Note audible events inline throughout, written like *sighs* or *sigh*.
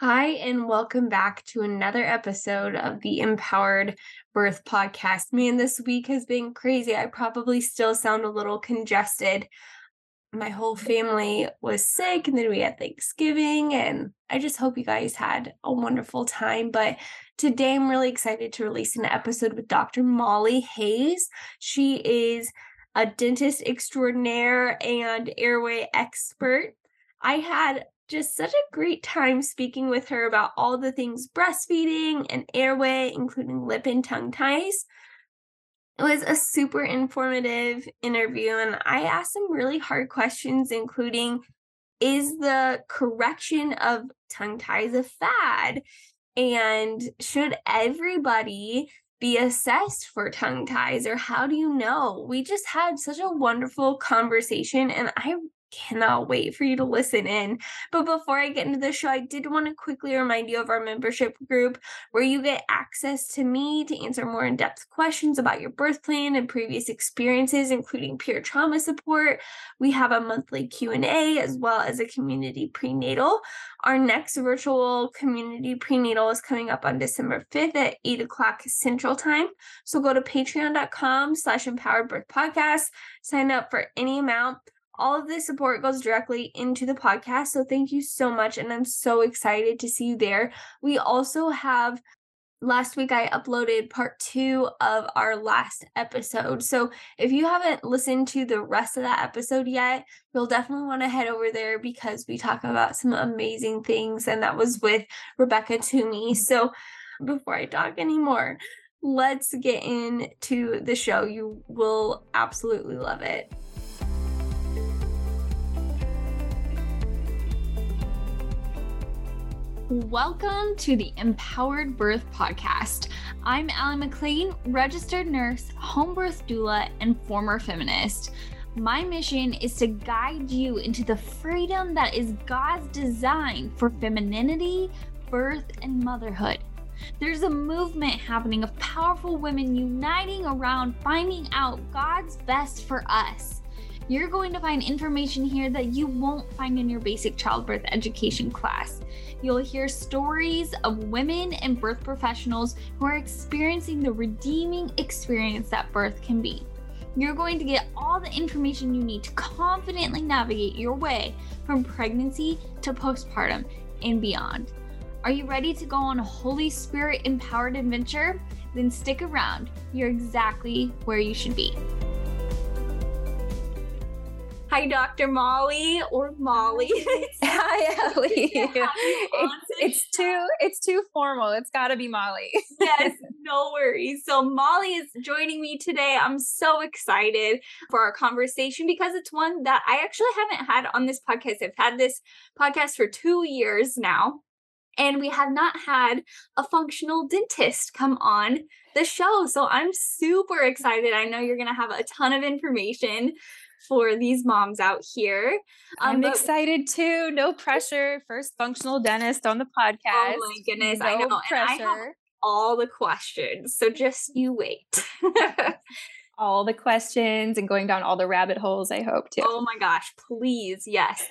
Hi, and welcome back to another episode of the Empowered Birth Podcast. Man, this week has been crazy. I probably still sound a little congested. My whole family was sick, and then we had Thanksgiving, and I just hope you guys had a wonderful time. But today I'm really excited to release an episode with Dr. Molly Hayes. She is a dentist extraordinaire and airway expert. I had just such a great time speaking with her about all the things breastfeeding and airway, including lip and tongue ties. It was a super informative interview, and I asked some really hard questions, including Is the correction of tongue ties a fad? And should everybody be assessed for tongue ties, or how do you know? We just had such a wonderful conversation, and I cannot wait for you to listen in. But before I get into the show, I did want to quickly remind you of our membership group where you get access to me to answer more in-depth questions about your birth plan and previous experiences including peer trauma support. We have a monthly Q&A as well as a community prenatal. Our next virtual community prenatal is coming up on December 5th at 8 o'clock Central Time. So go to patreon.com slash empowered birth podcast, sign up for any amount all of this support goes directly into the podcast. So thank you so much. And I'm so excited to see you there. We also have last week I uploaded part two of our last episode. So if you haven't listened to the rest of that episode yet, you'll definitely want to head over there because we talk about some amazing things. And that was with Rebecca Toomey. So before I talk anymore, let's get into the show. You will absolutely love it. Welcome to the Empowered Birth Podcast. I'm Allie McLean, registered nurse, home birth doula, and former feminist. My mission is to guide you into the freedom that is God's design for femininity, birth, and motherhood. There's a movement happening of powerful women uniting around finding out God's best for us. You're going to find information here that you won't find in your basic childbirth education class. You'll hear stories of women and birth professionals who are experiencing the redeeming experience that birth can be. You're going to get all the information you need to confidently navigate your way from pregnancy to postpartum and beyond. Are you ready to go on a Holy Spirit empowered adventure? Then stick around. You're exactly where you should be. Hi, Dr. Molly or Molly. Hi, *laughs* Ellie. *laughs* it's, it's too it's too formal. It's got to be Molly. yes, *laughs* no worries. So Molly is joining me today. I'm so excited for our conversation because it's one that I actually haven't had on this podcast. I've had this podcast for 2 years now. And we have not had a functional dentist come on the show. So I'm super excited. I know you're going to have a ton of information for these moms out here. Um, I'm excited too. No pressure. First functional dentist on the podcast. Oh my goodness. No I know. Pressure. And I have all the questions. So just you wait. *laughs* all the questions and going down all the rabbit holes, I hope too. Oh my gosh, please. Yes.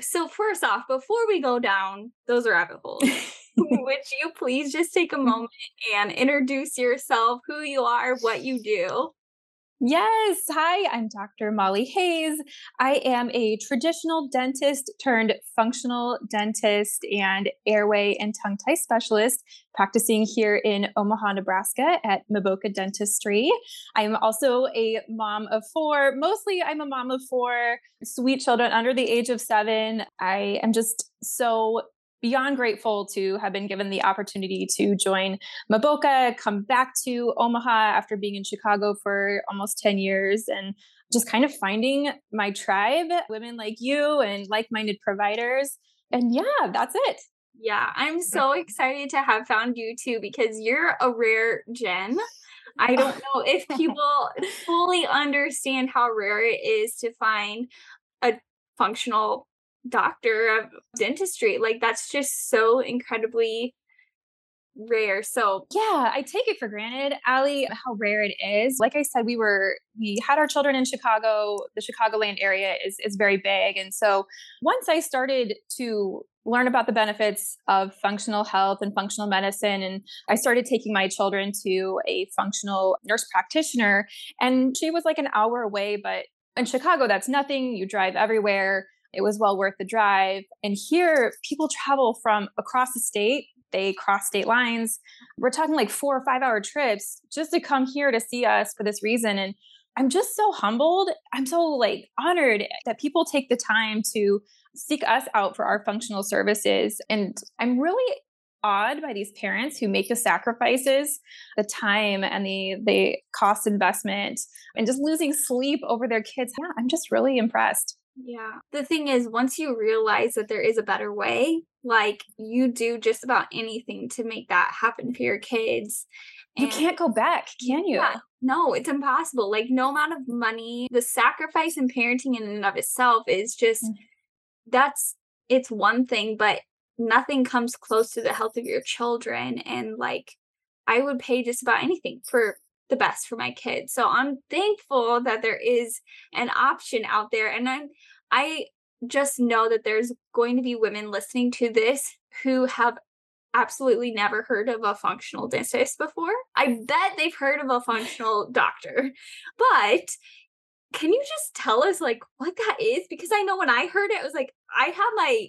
So, first off, before we go down those rabbit holes, *laughs* would you please just take a moment and introduce yourself, who you are, what you do? Yes. Hi, I'm Dr. Molly Hayes. I am a traditional dentist turned functional dentist and airway and tongue tie specialist practicing here in Omaha, Nebraska at Maboka Dentistry. I'm also a mom of four. Mostly, I'm a mom of four sweet children under the age of seven. I am just so beyond grateful to have been given the opportunity to join Meboka, come back to Omaha after being in Chicago for almost 10 years and just kind of finding my tribe, women like you and like minded providers. And yeah, that's it. Yeah, I'm *laughs* so excited to have found you too because you're a rare gem. I don't know if *laughs* people fully understand how rare it is to find a functional doctor of dentistry. Like that's just so incredibly rare. So yeah, I take it for granted, Ali, how rare it is. Like I said, we were we had our children in Chicago. The Chicagoland area is is very big, and so once I started to learn about the benefits of functional health and functional medicine. And I started taking my children to a functional nurse practitioner, and she was like an hour away. But in Chicago, that's nothing. You drive everywhere. It was well worth the drive. And here, people travel from across the state. They cross state lines. We're talking like four or five hour trips just to come here to see us for this reason. And I'm just so humbled. I'm so like honored that people take the time to seek us out for our functional services. And I'm really awed by these parents who make the sacrifices, the time and the the cost investment and just losing sleep over their kids. Yeah, I'm just really impressed. Yeah. The thing is once you realize that there is a better way, like you do just about anything to make that happen for your kids. And you can't go back, can you? Yeah, no, it's impossible. Like no amount of money, the sacrifice in parenting in and of itself is just mm that's it's one thing, but nothing comes close to the health of your children. And like, I would pay just about anything for the best for my kids. So I'm thankful that there is an option out there. And I'm, I just know that there's going to be women listening to this who have absolutely never heard of a functional dentist before. I mm. bet they've heard of a functional doctor, but can you just tell us like what that is? Because I know when I heard it, I was like, I have my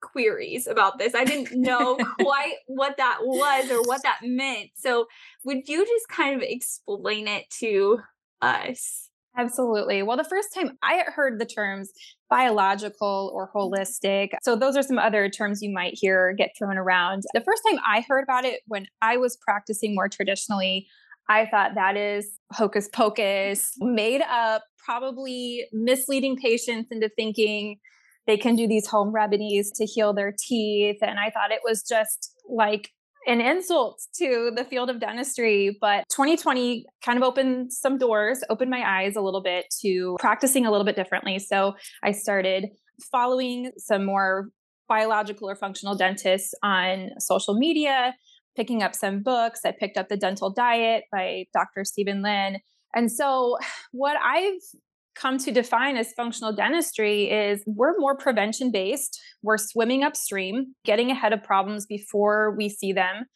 queries about this. I didn't know *laughs* quite what that was or what that meant. So would you just kind of explain it to us? Absolutely. Well, the first time I heard the terms biological or holistic, so those are some other terms you might hear get thrown around. The first time I heard about it when I was practicing more traditionally, I thought that is hocus pocus, made up, probably misleading patients into thinking they can do these home remedies to heal their teeth. And I thought it was just like an insult to the field of dentistry. But 2020 kind of opened some doors, opened my eyes a little bit to practicing a little bit differently. So I started following some more biological or functional dentists on social media picking up some books. I picked up The Dental Diet by Dr. Steven Lin. And so, what I've come to define as functional dentistry is we're more prevention based. We're swimming upstream, getting ahead of problems before we see them.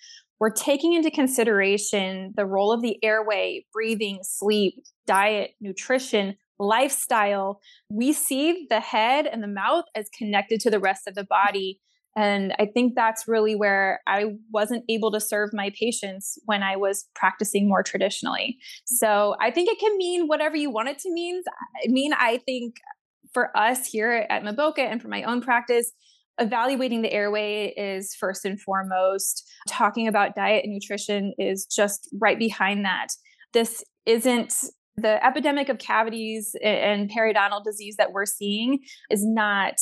We're taking into consideration the role of the airway, breathing, sleep, diet, nutrition, lifestyle. We see the head and the mouth as connected to the rest of the body. And I think that's really where I wasn't able to serve my patients when I was practicing more traditionally. So I think it can mean whatever you want it to mean. I mean, I think for us here at MBOCA and for my own practice, evaluating the airway is first and foremost. Talking about diet and nutrition is just right behind that. This isn't the epidemic of cavities and periodontal disease that we're seeing is not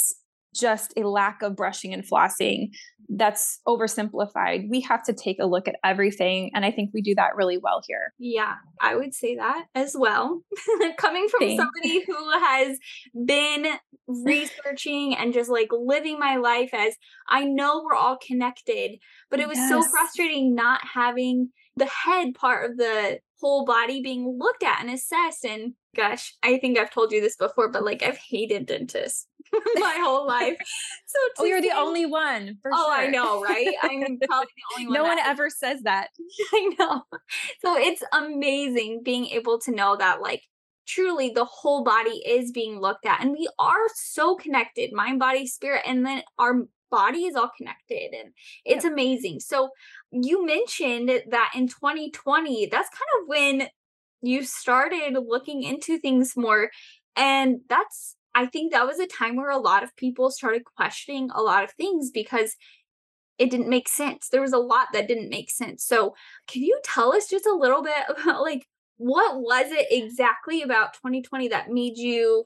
just a lack of brushing and flossing that's oversimplified. We have to take a look at everything. And I think we do that really well here. Yeah, I would say that as well. *laughs* Coming from Thanks. somebody *laughs* who has been researching and just like living my life as I know we're all connected, but it was yes. so frustrating not having the head part of the whole body being looked at and assessed. And gosh, I think I've told you this before, but like I've hated dentists *laughs* my whole life. *laughs* So oh, you're the only one. oh, sure. I know, right? I'm probably the only *laughs* one. no one ever says that. I know. So it's amazing being able to know that, like, truly the whole body is being looked at, and we are so connected, mind, body, spirit, and then our body is all connected, and it's yep. amazing. So you mentioned that in 2020, that's kind of when you started looking into things more and that's I think that was a time where a lot of people started questioning a lot of things because it didn't make sense. There was a lot that didn't make sense. So, can you tell us just a little bit *laughs* about like what was it exactly about 2020 that made you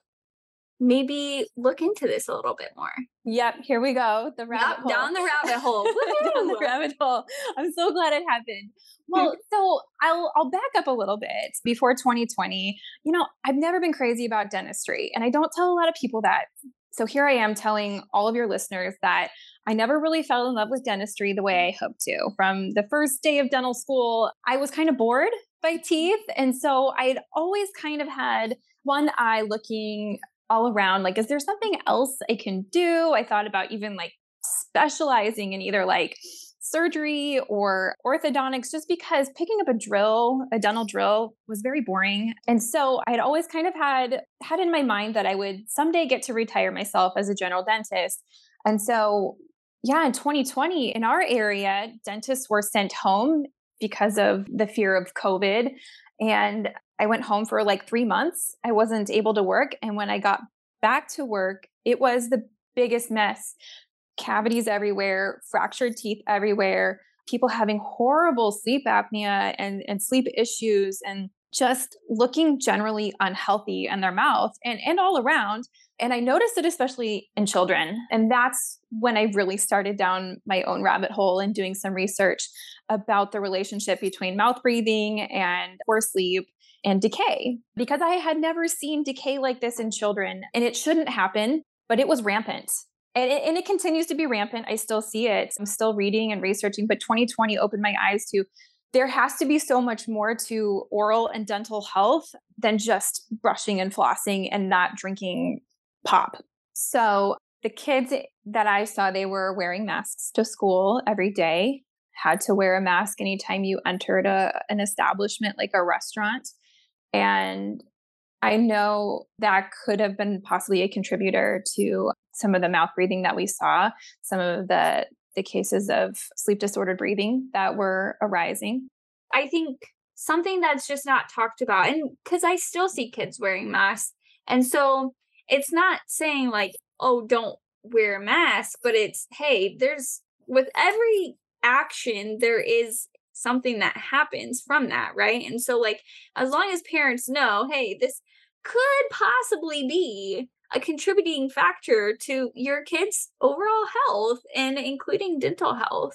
maybe look into this a little bit more. Yep, here we go. The rabbit yep, hole. Down the rabbit hole. *laughs* down the rabbit hole. I'm so glad it happened. Well, *laughs* so I'll I'll back up a little bit before 2020. You know, I've never been crazy about dentistry, and I don't tell a lot of people that. So here I am telling all of your listeners that I never really fell in love with dentistry the way I hoped to. From the first day of dental school, I was kind of bored by teeth. And so I'd always kind of had one eye looking all around like, is there something else I can do? I thought about even like specializing in either like surgery or orthodontics just because picking up a drill, a dental drill was very boring. And so I'd always kind of had had in my mind that I would someday get to retire myself as a general dentist. And so yeah, in 2020 in our area, dentists were sent home because of the fear of COVID and I went home for like 3 months. I wasn't able to work and when I got back to work, it was the biggest mess cavities everywhere, fractured teeth everywhere, people having horrible sleep apnea and, and sleep issues, and just looking generally unhealthy in their mouth and, and all around. And I noticed it especially in children. And that's when I really started down my own rabbit hole and doing some research about the relationship between mouth breathing and poor sleep and decay because I had never seen decay like this in children. And it shouldn't happen, but it was rampant and it, and it continues to be rampant. I still see it. I'm still reading and researching, but 2020 opened my eyes to there has to be so much more to oral and dental health than just brushing and flossing and not drinking pop. So the kids that I saw, they were wearing masks to school every day, had to wear a mask anytime you entered a, an establishment like a restaurant. And I know that could have been possibly a contributor to some of the mouth breathing that we saw, some of the the cases of sleep disordered breathing that were arising. I think something that's just not talked about and cuz I still see kids wearing masks. And so it's not saying like, "Oh, don't wear a mask," but it's, "Hey, there's with every action there is something that happens from that, right? And so like as long as parents know, hey, this could possibly be a contributing factor to your kids' overall health and including dental health.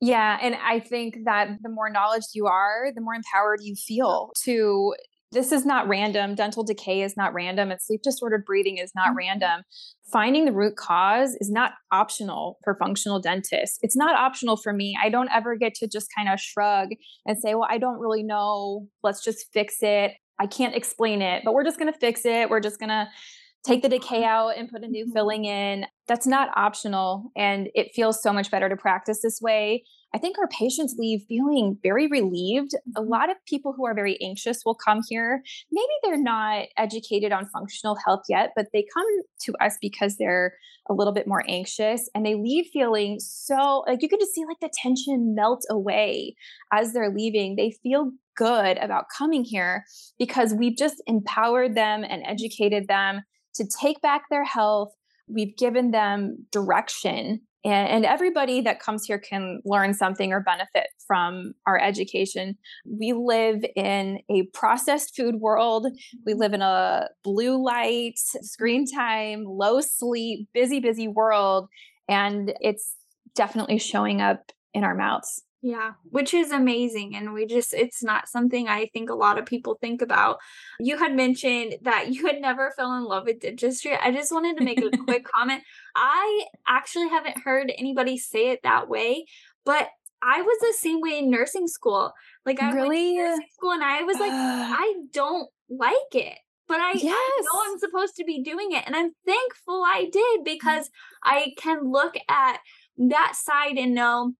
Yeah, and I think that the more knowledge you are, the more empowered you feel to this is not random. Dental decay is not random, and sleep disordered breathing is not mm-hmm. random. Finding the root cause is not optional for functional dentists. It's not optional for me. I don't ever get to just kind of shrug and say, well, I don't really know. Let's just fix it. I can't explain it, but we're just going to fix it. We're just going to take the decay out and put a new mm-hmm. filling in. That's not optional. And it feels so much better to practice this way. I think our patients leave feeling very relieved. A mm-hmm. lot of people who are very anxious will come here. Maybe they're not educated on functional health yet, but they come to us because they're a little bit more anxious and they leave feeling so like you can just see like the tension melt away as they're leaving. They feel good about coming here because we've just empowered them and educated them to take back their health. We've given them direction. And, and everybody that comes here can learn something or benefit from our education. We live in a processed food world. We live in a blue light, screen time, low sleep, busy, busy world. And it's definitely showing up in our mouths. Yeah, which is amazing. And we just, it's not something I think a lot of people think about. You had mentioned that you had never fell in love with dentistry. I just wanted to make a quick *laughs* comment. I actually haven't heard anybody say it that way, but I was the same way in nursing school. Like, I really? went nursing school and I was like, *sighs* I don't like it but I, yes. I, know I'm supposed to be doing it. And I'm thankful I did mm. because I can look at that side and know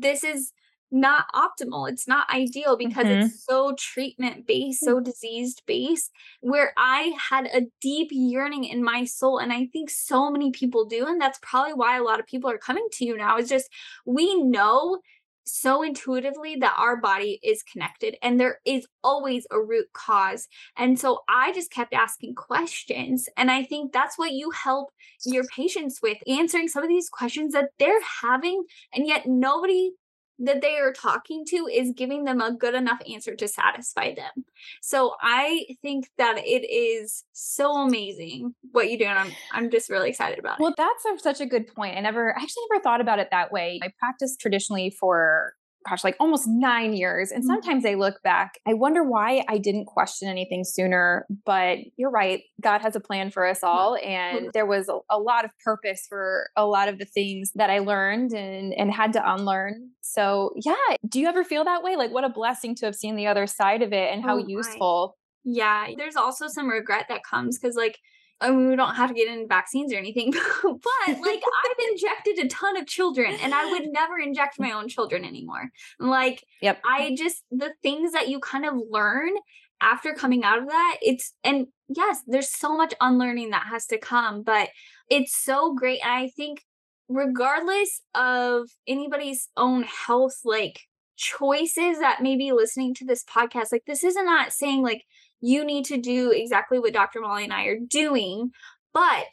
this is not optimal. It's not ideal because mm-hmm. it's so treatment based, so diseased based, where I had a deep yearning in my soul. And I think so many people do. And that's probably why a lot of people are coming to you now. Is just we know so intuitively that our body is connected and there is always a root cause. And so I just kept asking questions. And I think that's what you help your patients with answering some of these questions that they're having. And yet nobody that they are talking to is giving them a good enough answer to satisfy them. So I think that it is so amazing what you do. And I'm, I'm just really excited about well, it. Well, that's a, such a good point. I never, I actually never thought about it that way. I practiced traditionally for gosh, like almost nine years. And mm-hmm. sometimes I look back, I wonder why I didn't question anything sooner. But you're right. God has a plan for us all. And there was a, a lot of purpose for a lot of the things that I learned and, and had to unlearn. So, yeah. Do you ever feel that way? Like, what a blessing to have seen the other side of it and how oh useful. Yeah. There's also some regret that comes because, like, I mean, we don't have to get into vaccines or anything, *laughs* but *laughs* like I've injected a ton of children and I would never inject my own children anymore. Like, yep. I just, the things that you kind of learn after coming out of that, it's, and yes, there's so much unlearning that has to come, but it's so great. And I think, regardless of anybody's own health, like choices that may be listening to this podcast, like this is not saying like, you need to do exactly what Dr. Molly and I are doing. But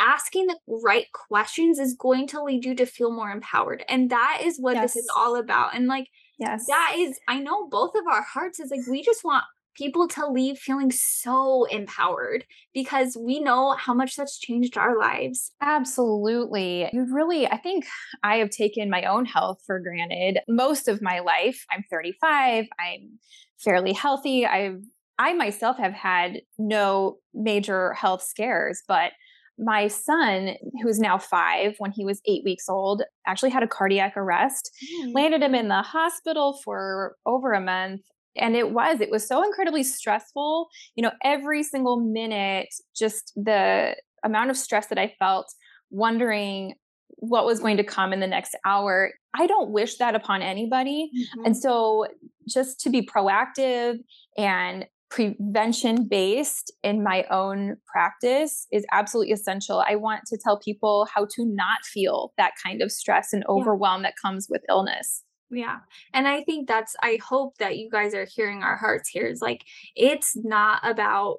asking the right questions is going to lead you to feel more empowered. And that is what yes. this is all about. And like, yes, that is, I know both of our hearts is like, we just want people to leave feeling so empowered because we know how much that's changed our lives. Absolutely. You really, I think I have taken my own health for granted most of my life. I'm 35. I'm fairly healthy. I've I myself have had no major health scares, but my son, who's now five, when he was eight weeks old, actually had a cardiac arrest, mm. landed him in the hospital for over a month. And it was, it was so incredibly stressful. You know, every single minute, just the amount of stress that I felt, wondering what was going to come in the next hour. I don't wish that upon anybody. Mm-hmm. And so just to be proactive and prevention based in my own practice is absolutely essential. I want to tell people how to not feel that kind of stress and overwhelm yeah. that comes with illness. Yeah. And I think that's, I hope that you guys are hearing our hearts here is like, it's not about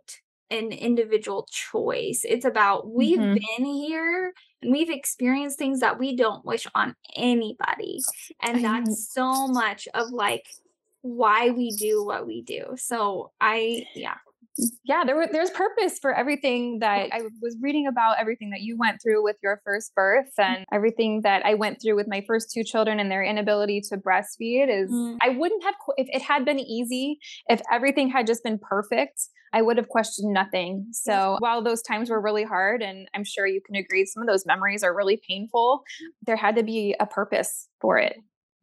an individual choice. It's about we've mm-hmm. been here and we've experienced things that we don't wish on anybody. And that's so much of like why we do what we do. So I, *laughs* yeah. Yeah, there were, there's purpose for everything that I was reading about everything that you went through with your first birth and everything that I went through with my first two children and their inability to breastfeed is mm. I wouldn't have if it had been easy, if everything had just been perfect, I would have questioned nothing. So while those times were really hard, and I'm sure you can agree, some of those memories are really painful, there had to be a purpose for it.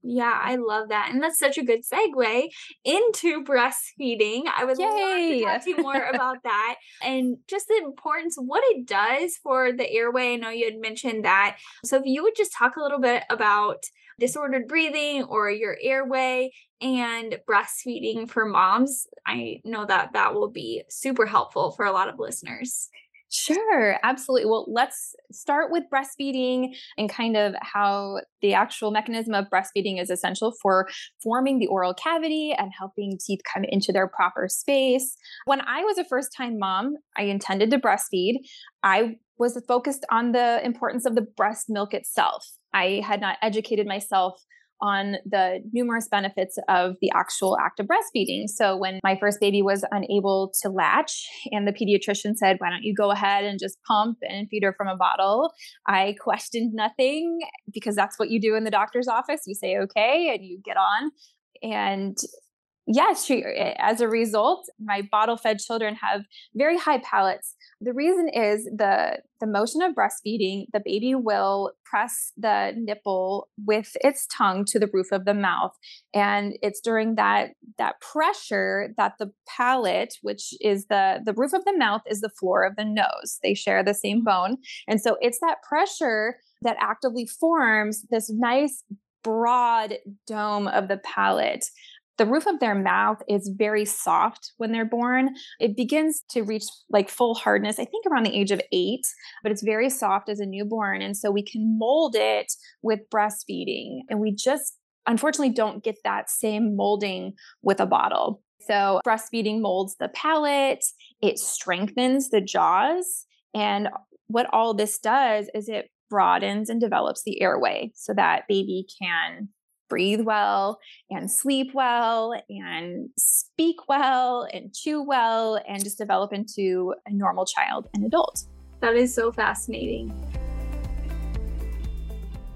Yeah, I love that. And that's such a good segue into breastfeeding. I would Yay. love to talk to you more about that and just the importance what it does for the airway. I know you had mentioned that. So if you would just talk a little bit about disordered breathing or your airway and breastfeeding for moms, I know that that will be super helpful for a lot of listeners. Sure, absolutely. Well, let's start with breastfeeding and kind of how the actual mechanism of breastfeeding is essential for forming the oral cavity and helping teeth come into their proper space. When I was a first time mom, I intended to breastfeed. I was focused on the importance of the breast milk itself. I had not educated myself on the numerous benefits of the actual act of breastfeeding. So when my first baby was unable to latch and the pediatrician said, "Why don't you go ahead and just pump and feed her from a bottle?" I *laughs* questioned nothing because that's what you do in the doctor's office. You say okay and you get on. And yes, she, eh, as a result, my bottle fed children have very high palates. The reason is the the motion of breastfeeding, the baby will press the nipple with its tongue to the roof of the mouth. And it's during that that pressure that the palate, which is the the roof of the mouth is the floor of the nose. They share the same bone. And so it's that pressure that actively forms this nice broad dome of the palate the roof of their mouth is very soft when they're born. It begins to reach like full hardness, I think around the age of eight, but it's very soft as a newborn. And so we can mold it with breastfeeding. And we just unfortunately don't get that same molding with a bottle. So breastfeeding molds the palate, it strengthens the jaws. And what all this does is it broadens and develops the airway so that baby can breathe well and sleep well and speak well and chew well and just develop into a normal child and adult. That is so fascinating.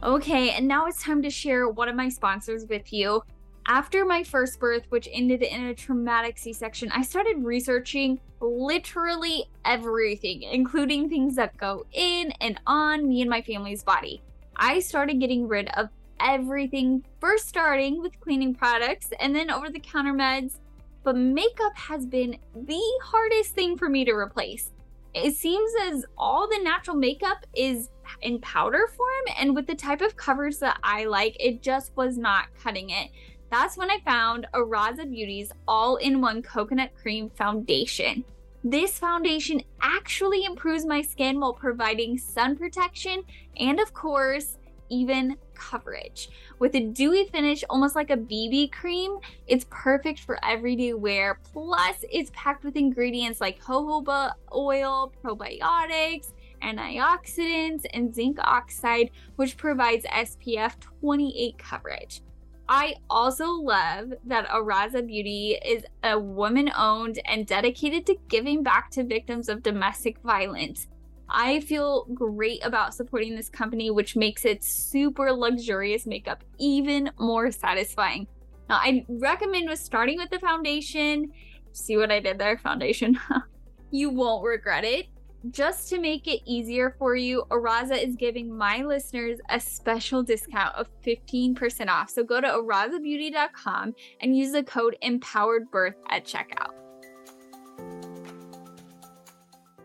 Okay, and now it's time to share one of my sponsors with you. After my first birth, which ended in a traumatic C section, I started researching literally everything, including things that go in and on me and my family's body. I started getting rid of everything, first starting with cleaning products and then over the counter meds. But makeup has been the hardest thing for me to replace. It seems as all the natural makeup is in powder form, and with the type of covers that I like, it just was not cutting it. That's when I found Araza Beauty's all in one coconut cream foundation. This foundation actually improves my skin while providing sun protection and, of course, even coverage. With a dewy finish, almost like a BB cream, it's perfect for everyday wear. Plus, it's packed with ingredients like jojoba oil, probiotics, antioxidants, and zinc oxide, which provides SPF 28 coverage. I also love that Araza Beauty is a woman owned and dedicated to giving back to victims of domestic violence. I feel great about supporting this company, which makes its super luxurious makeup even more satisfying. Now, I recommend with starting with the foundation. See what I did there? Foundation. *laughs* you won't regret it. Just to make it easier for you, Araza is giving my listeners a special discount of 15% off. So go to arazabeauty.com and use the code EMPOWEREDBIRTH at checkout.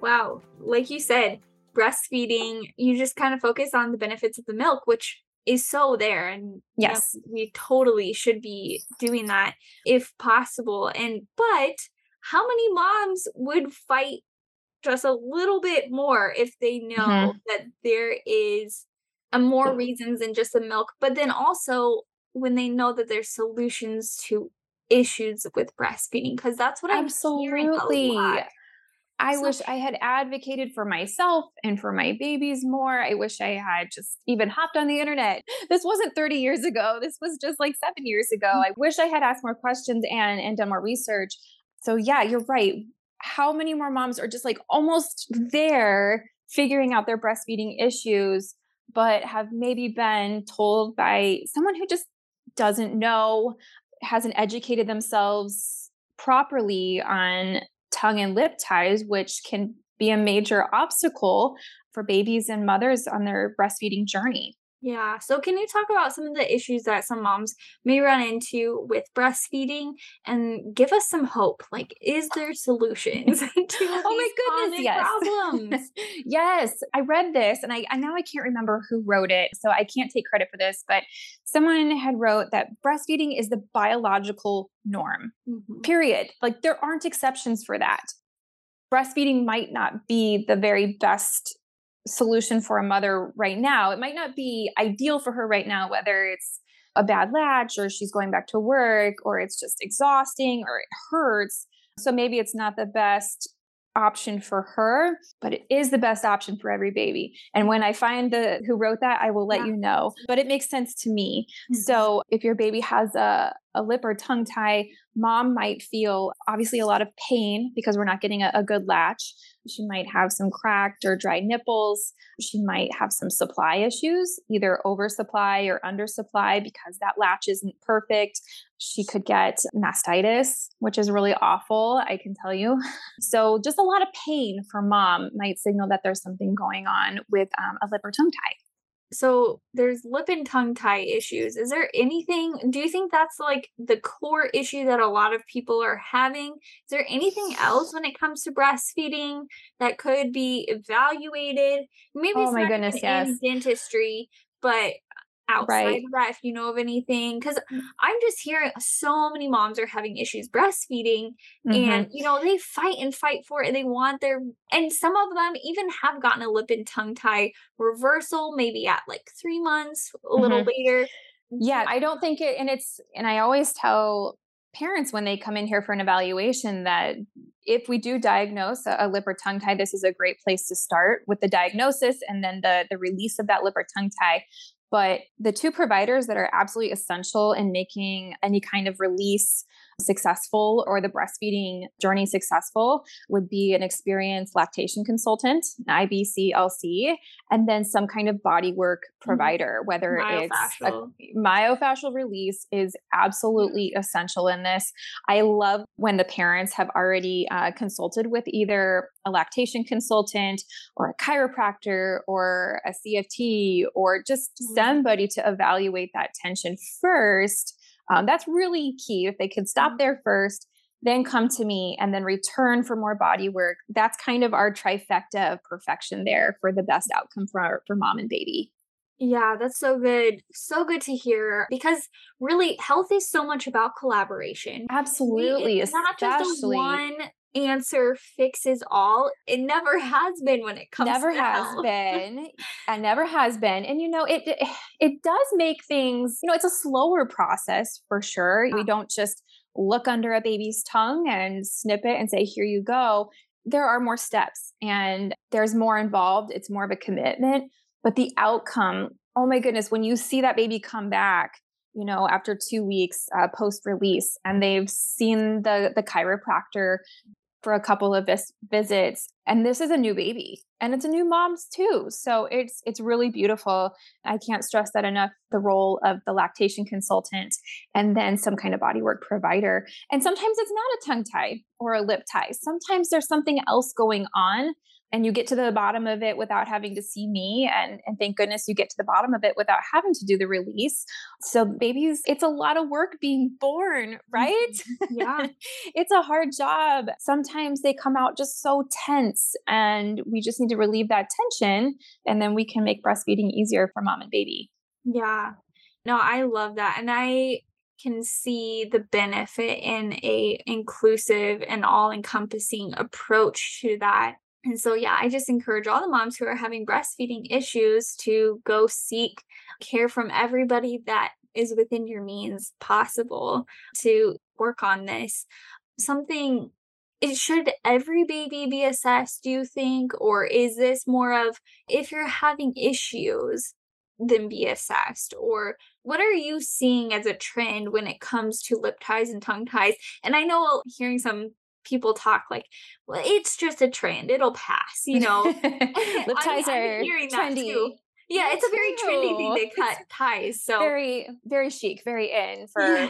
Wow, like you said, breastfeeding, you just kind of focus on the benefits of the milk, which is so there and yes you know, we totally should be doing that if possible and but how many moms would fight just a little bit more if they know mm-hmm. that there is a more reasons than just the milk but then also when they know that there's solutions to issues with breastfeeding because that's what i'm absolutely I so, wish I had advocated for myself and for my babies more. I wish I had just even hopped on the internet. This wasn't 30 years ago. This was just like 7 years ago. Mm. I wish I had asked more questions and and done more research. So yeah, you're right how many more moms are just like almost there figuring out their breastfeeding issues, but have maybe been told by someone who just doesn't know, hasn't educated themselves properly on tongue and lip ties, which can be a major obstacle for babies and mothers on their breastfeeding journey. Yeah. So, can you talk about some of the issues that some moms may run into with breastfeeding and give us some hope? Like, is there solutions *laughs* to oh my goodness, yes. problems? *laughs* yes. I read this, and I, I now I can't remember who wrote it, so I can't take credit for this, but someone had wrote that breastfeeding is the biological norm. Mm-hmm. Period. Like, there aren't exceptions for that. Breastfeeding might not be the very best solution for a mother right now. It might not be ideal for her right now, whether it's a bad latch or she's going back to work or it's just exhausting or it hurts. So maybe it's not the best option for her, but it is the best option for every baby. And when I find the who wrote that, I will let yeah. you know. But it makes sense to me. Mm-hmm. So if your baby has a, a lip or tongue tie, mom might feel obviously a lot of pain because we're not getting a, a good latch. She might have some cracked or dry nipples. She might have some supply issues, either oversupply or undersupply because that latch isn't perfect. She could get mastitis, which is really awful, I can tell you. *laughs* So, just a lot of pain for mom might signal that there's something going on with um, a lip or tongue tie so there's lip and tongue tie issues. Is there anything, do you think that's like the core issue that a lot of people are having? Is there anything else when it comes to breastfeeding that could be evaluated? Maybe oh my goodness, yes. in dentistry, but outside right. of that if you know of anything because mm. i'm just hearing so many moms are having issues breastfeeding mm-hmm. and you know they fight and fight for it they want their and some of them even have gotten a lip and tongue tie reversal maybe at like three months a little mm-hmm. later yeah i don't think it and it's and i always tell parents when they come in here for an evaluation that if we do diagnose a, a, lip or tongue tie, this is a great place to start with the diagnosis and then the the release of that lip or tongue tie. But the two providers that are absolutely essential in making any kind of release successful or the breastfeeding journey successful would be an experienced lactation consultant, an IBCLC, and then some kind of body work mm-hmm. provider, whether it's a, myofascial release is absolutely essential in this. I love when the parents have already uh, consulted with either a lactation consultant or a chiropractor or a CFT or just mm-hmm. somebody to evaluate that tension first um, that's really key. If they can stop mm-hmm. there first, then come to me and then return for more body work. That's kind of our trifecta of perfection there for the best outcome for, our, for mom and baby. Yeah, that's so good. So good to hear because really health is so much about collaboration. Absolutely. It's not just one answer fixes all. It never has been when it comes never has health. *laughs* been and never has been. And you know, it, *sighs* it does make things, you know, it's a slower process for sure. We don't just look under a baby's tongue and snip it and say, here you go. There are more steps and there's more involved. It's more of a commitment. But the outcome, oh my goodness, when you see that baby come back, you know, after two weeks uh, post release, and they've seen the the chiropractor for a couple of vis- visits and this is a new baby and it's a new mom's too so it's it's really beautiful. I can't stress that enough the role of the lactation consultant and then some kind of bodywork provider and sometimes it's not a tongue tie or a lip tie sometimes there's something else going on and you get to the bottom of it without having to see me and and thank goodness you get to the bottom of it without having to do the release. So babies it's a lot of work being born right? Mm-hmm. yeah. *laughs* It's a hard job. Sometimes they come out just so tense and we just need to relieve that tension and then we can make breastfeeding easier for mom and baby. Yeah. No i love that and i can see the benefit in a inclusive and all encompassing approach to that and so, yeah, I just encourage all the moms who are having breastfeeding issues to go seek care from everybody that is within your means possible to work on this. Something it should every baby be assessed, do you think? Or is this more of if you're having issues, then be assessed? Or what are you seeing as a trend when it comes to lip ties and tongue ties? And I know hearing some people talk like, well, it's just a trend. It'll pass, you know. *laughs* *laughs* Lip ties I'm, are I'm trendy. Yeah, it's a very trendy thing. They cut ties. So very, very chic, very in for yeah.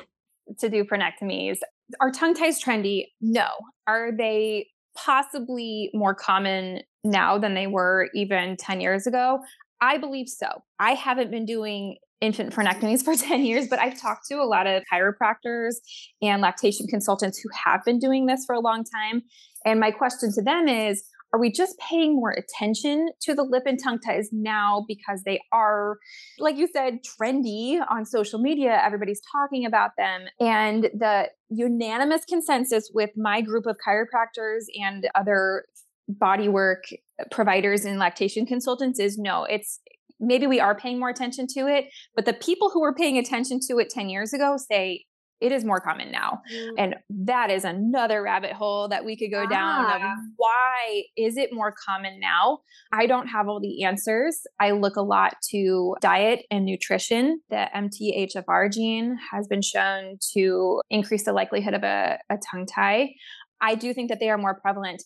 to do frenectomies. Are tongue ties trendy? No. Are they possibly more common now than they were even 10 years ago? I believe so. I haven't been doing infant frenectomies for *laughs* 10 years, but I've talked to a lot of chiropractors and lactation consultants who have been doing this for a long time. And my question to them is Are we just paying more attention to the lip and tongue ties now because they are, like you said, trendy on social media? Everybody's talking about them. And the unanimous consensus with my group of chiropractors and other bodywork providers and lactation consultants is no, it's maybe we are paying more attention to it, but the people who were paying attention to it 10 years ago say it is more common now. Mm. And that is another rabbit hole that we could go ah. down why is it more common now? I don't have all the answers. I look a lot to diet and nutrition. The MTHFR gene has been shown to increase the likelihood of a, a tongue tie. I do think that they are more prevalent.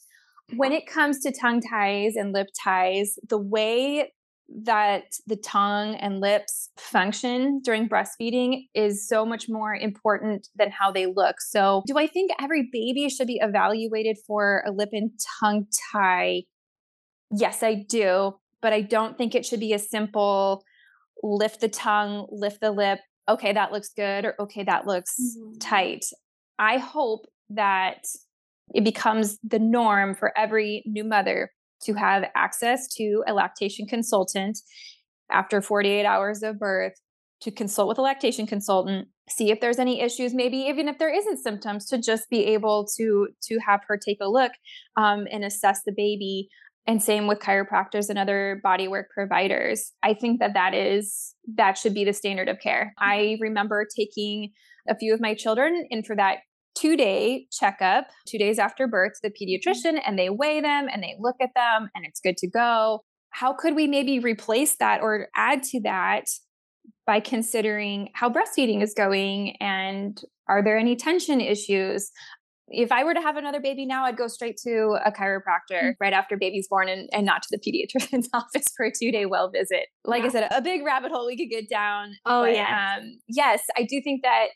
When it comes to tongue ties and lip ties, the way that the tongue and lips function during breastfeeding is so much more important than how they look. So, do I think every baby should be evaluated for a lip and tongue tie? Yes, I do, but I don't think it should be a simple lift the tongue, lift the lip. Okay, that looks good, or okay, that looks mm-hmm. tight. I hope that it becomes the norm for every new mother to have access to a lactation consultant after 48 hours of birth to consult with a lactation consultant see if there's any issues maybe even if there isn't symptoms to just be able to to have her take a look um, and assess the baby. And same with chiropractors and other bodywork providers. I think that that is that should be the standard of care. I remember taking a few of my children in for that two day checkup two days after birth to the mm-hmm. pediatrician and they weigh them and they look at them and it's good to go. How could we maybe replace that or add to that by considering how breastfeeding is going and are there any tension issues? If I were to have another baby now, I'd go straight to a chiropractor mm-hmm. right after baby's born and, and not to the pediatrician's *laughs* office for a two day well visit. Like yeah. I said, a big rabbit hole we could get down. Oh, but, yeah. Um, yes, I do think that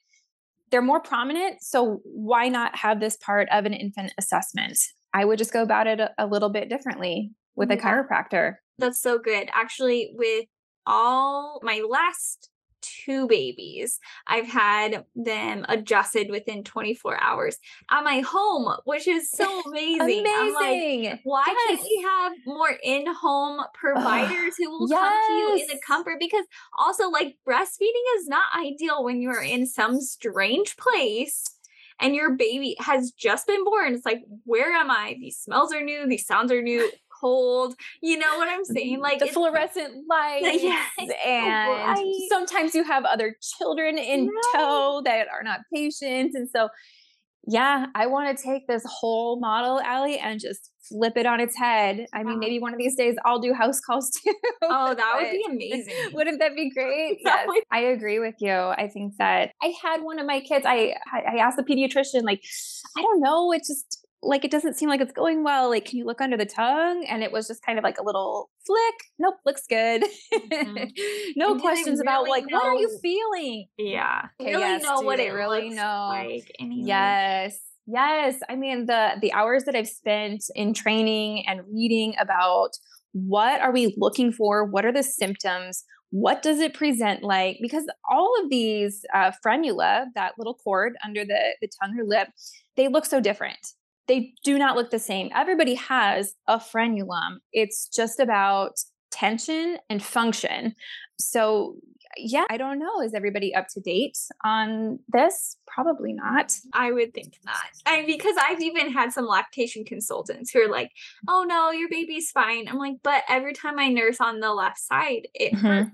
they're more prominent. So why not have this part of an infant assessment? I would just go about it a, a little bit differently with yeah. a chiropractor. That's so good. Actually, with all my last two babies. I've had them adjusted within 24 hours at my home, which is *laughs* so amazing. amazing. Like, why yes. can't we have more in-home providers who will yes. come to you in the comfort? Because also like breastfeeding is not ideal when you're in some strange place and your baby has just been born. It's like, where am I? These smells are new, these sounds are new cold. You know what I'm saying? Mm-hmm. Like the fluorescent *laughs* lights. *laughs* Yes, and sometimes you have other children in right. tow that are not patient. And so yeah, I want to take this whole model, Allie, and just flip it on its head. I mean, maybe one of these days I'll do house calls *laughs* too. Oh, that would be amazing. Wouldn't that be great? yes, I agree with you. I think that I had one of my kids. I I asked the pediatrician, like, I don't know, it just like it doesn't seem like it's going well. Like, can you look under the tongue? And it was just kind of like a little flick. Nope, looks good. Mm-hmm. *laughs* no and questions really about like know? what are you feeling? Yeah, okay, really yes, know what it really know. Like anyway. Yes, yes. I mean the the hours that I've spent in training and reading about what are we looking for? What are the symptoms? What does it present like? Because all of these uh, frenula, that little cord under the the tongue or lip, they look so different they do not look the same. Everybody has a frenulum. It's just about tension and function. So, yeah, I don't know. Is everybody up to date on this? Probably not. I would think not. I because I've even had some lactation consultants who are like, "Oh no, your baby's fine." I'm like, "But every time I nurse on the left side, it mm-hmm. hurts."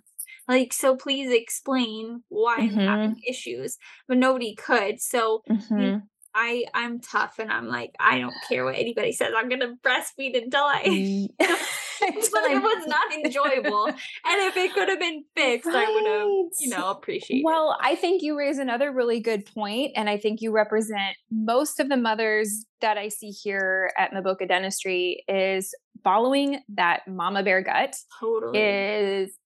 Like, so please explain why mm-hmm. I'm having issues. But nobody could. So mm-hmm. I I'm tough and I'm like I don't care what anybody says. I'm gonna breastfeed until *laughs* *laughs* I but it was not enjoyable. and if it could have been fixed, right. I would have, you know, appreciated. Well, I think you raise another really good point, and I think you represent most of the mothers that I see here at Maboka Dentistry is following that mama bear gut totally. is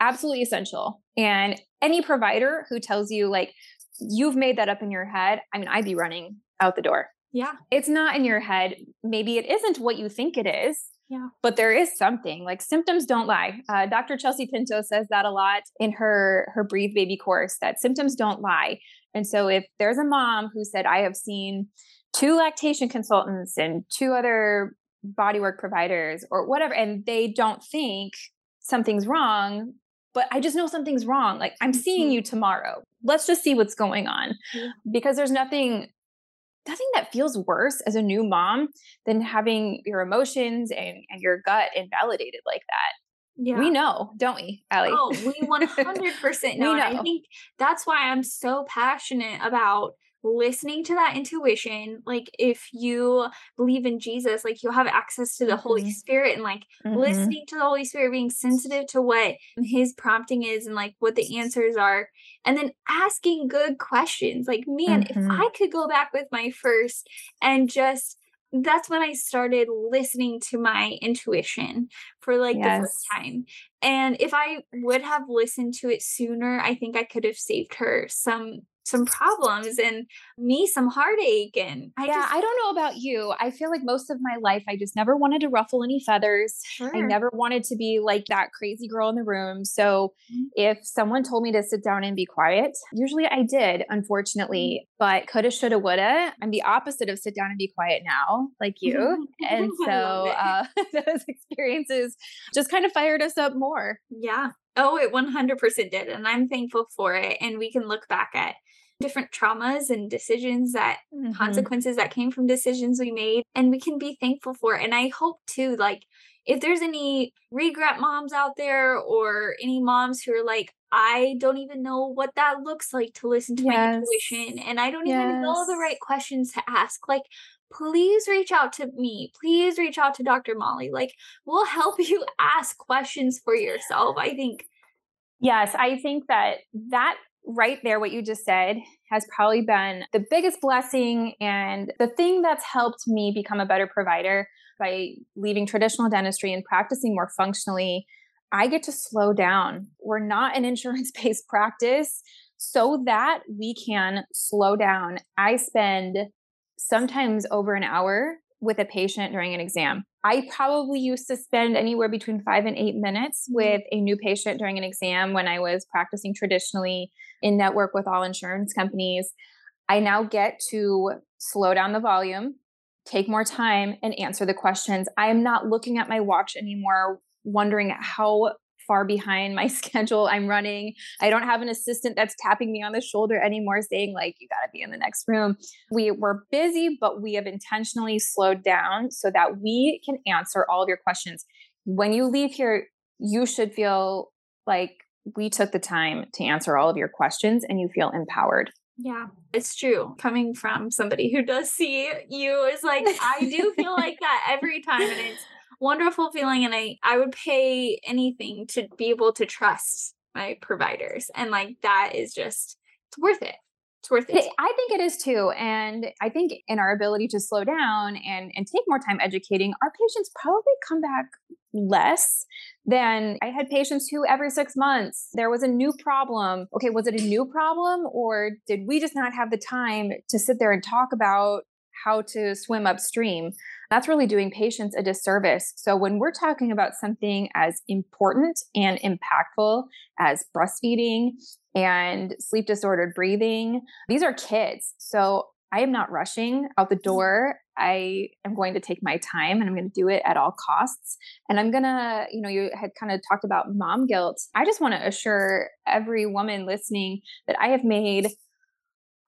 absolutely essential. And any provider who tells you like you've made that up in your head, I mean, I'd be running out the door. Yeah. It's not in your head. Maybe it isn't what you think it is. Yeah. But there is something like symptoms don't lie. Uh, Dr. Chelsea Pinto says that a lot in her her Breathe Baby course that symptoms don't lie. And so if there's a mom who said, I have seen two lactation consultants and two other bodywork providers or whatever, and they don't think something's wrong, but I just know something's wrong. Like I'm seeing mm-hmm. you tomorrow. Let's just see what's going on. Mm-hmm. Because there's nothing nothing that feels worse as a new mom than having your emotions and, and your gut invalidated like that. Yeah. We know, don't we, Allie? Oh, we *laughs* 100% know. know. I think that's why I'm so passionate about listening to that intuition like if you believe in jesus like you'll have access to the mm-hmm. holy spirit and like mm-hmm. listening to the holy spirit being sensitive to what his prompting is and like what the answers are and then asking good questions like man mm-hmm. if i could go back with my first and just that's when I started listening to my intuition for like yes. the first time. And if I would have listened to it sooner, I think I could have saved her some some problems and me some heartache and I yeah just, i don't know about you i feel like most of my life i just never wanted to ruffle any feathers sure. i never wanted to be like that crazy girl in the room so mm-hmm. if someone told me to sit down and be quiet usually i did unfortunately mm-hmm. but coulda shoulda woulda i'm the opposite of sit down and be quiet now like you *laughs* and so uh, *laughs* those experiences just kind of fired us up more yeah Oh, it 100% did. And I'm thankful for it. And we can look back at different traumas and decisions that mm-hmm. consequences that came from decisions we made and we can be thankful for it and i hope too like if there's any regret moms out there or any moms who are like i don't even know what that looks like to listen to yes. my intuition and i don't yes. even know the right questions to ask like please reach out to me please reach out to dr molly like we'll help *laughs* you ask questions for yourself i think Yes, I think that that right there, what you just said, has probably been the biggest blessing and the thing that's helped me become a better provider by leaving traditional dentistry and practicing more functionally. I get to slow down. We're not an *laughs* insurance based practice so that we can slow down. I spend sometimes over an hour with a patient during an exam. I probably used to spend anywhere between five and eight minutes mm-hmm. with a new patient during an exam when I was practicing traditionally in network with all insurance companies. I now get to slow down the volume, take more time, and answer the questions. I am not looking at my watch anymore, wondering how far behind my *laughs* schedule I'm running. I don't have an assistant that's tapping me on the shoulder anymore saying like you got to be in the next room. We were busy, but we have intentionally slowed down so that we can answer all of your questions. When you leave here, you should feel like we took the time to answer all of your questions and you feel empowered. Yeah, it's true. Coming from somebody who does see you is like, I do feel like that every time. And it's wonderful feeling and I I would pay anything to be able to trust my providers and like that is just it's worth it. It's worth it. I think it is too and I think in our ability to slow down and and take more time educating our patients probably come back less than I had patients who every 6 months there was a new problem. Okay, was it a new problem or did we just not have the time to sit there and talk about how to swim upstream? that's really doing patients a disservice. So when we're talking about something as important and impactful as breastfeeding and sleep disordered breathing, these are kids. So I am not rushing out the mm-hmm. door. I am going to take my time and I'm going to do it at all costs. And I'm going to, you know, you had kind of talked about mom guilt. I just want to assure every woman listening that I have made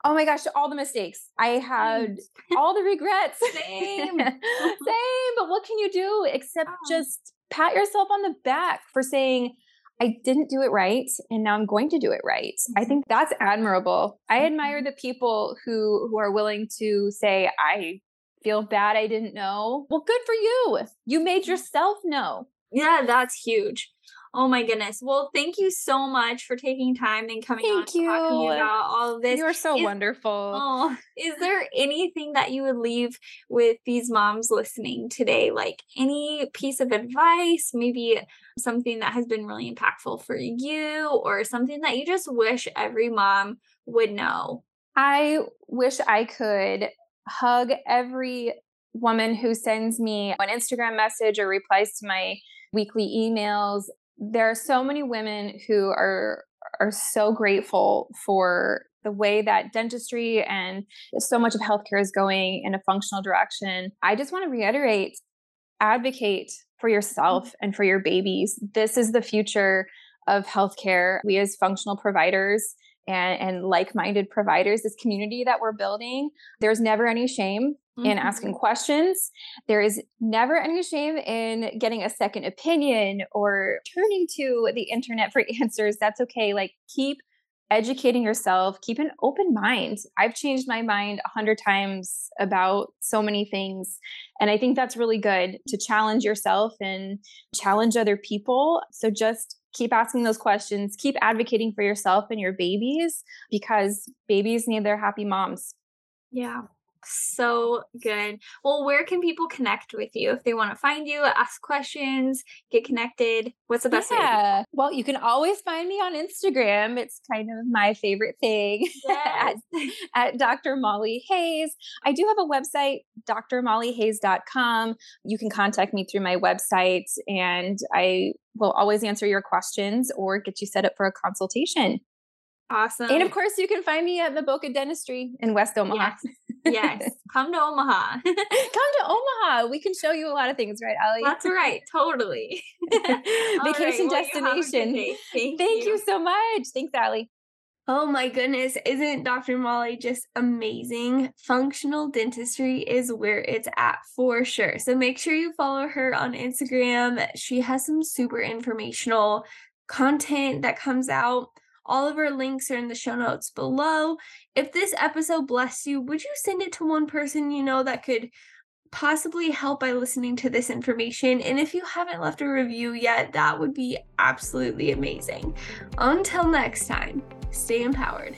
Oh my gosh, all the mistakes. I had *laughs* all the regrets. Same. *laughs* *laughs* Same. But what can you do except oh. just pat yourself on the back for saying, I didn't do it right and now I'm going to do it right. Mm-hmm. I think that's admirable. I admire mm-hmm. the people who who are willing to say I feel bad I didn't know. Well, good for you. You made mm-hmm. yourself know. Yeah, that's huge. Oh my goodness. Well, thank you so much for taking time and coming thank on you. talking about all of this. You're so is, wonderful. Oh, is there anything that you would leave with these moms listening today? Like any piece of advice, maybe something that has been really impactful for you or something that you just wish every mom would know? I wish I could hug every woman who sends me an Instagram message or replies to my weekly emails there are so many women who are are so grateful for the way that dentistry and so much of healthcare is going in a functional direction. I just want to reiterate advocate for mm-hmm. yourself and for your babies. This is the future of healthcare. We, as functional providers, and, and like-minded providers this community that we're building there's never any shame mm-hmm. in asking questions. There is never any shame in getting a second opinion or turning to the internet for *laughs* answers. That's okay. Like keep educating yourself. Keep an open mind. I've changed my mind a hundred times about so many things and i think that's really good to challenge yourself and challenge other people. So just keep asking those questions, keep advocating for yourself and your babies because babies need their happy moms. Yeah. So good. Well, where can people connect with you if they want to find you, ask questions, get connected? What's the best way? yeah. way? Well, you can always find me on Instagram. It's kind of my favorite thing *laughs* yes. at, at Dr. Molly Hayes. I do have a website, drmollyhayes.com. You can contact me through my website and I will always answer your questions or get you set up for a consultation. Awesome. And of course, you can find me at Maboka Dentistry in West Omaha. Yes. Yes. *laughs* Come to Omaha. *laughs* Come to Omaha. We can show you a lot of things, right, Ali? That's right. Totally. *laughs* Vacation right. well, destination. Thank, Thank you. you so much. Thanks, Ali. Oh my goodness, isn't Dr. Molly just amazing? Functional dentistry is where it's at for sure. So make sure you follow her on Instagram. She has some super informational content that comes out. All of her links are in the show notes below. If this episode blessed you, would you send it to one person you know that could possibly help by listening to this information. And if you haven't left a review yet, that would be absolutely amazing. Until next time, stay empowered.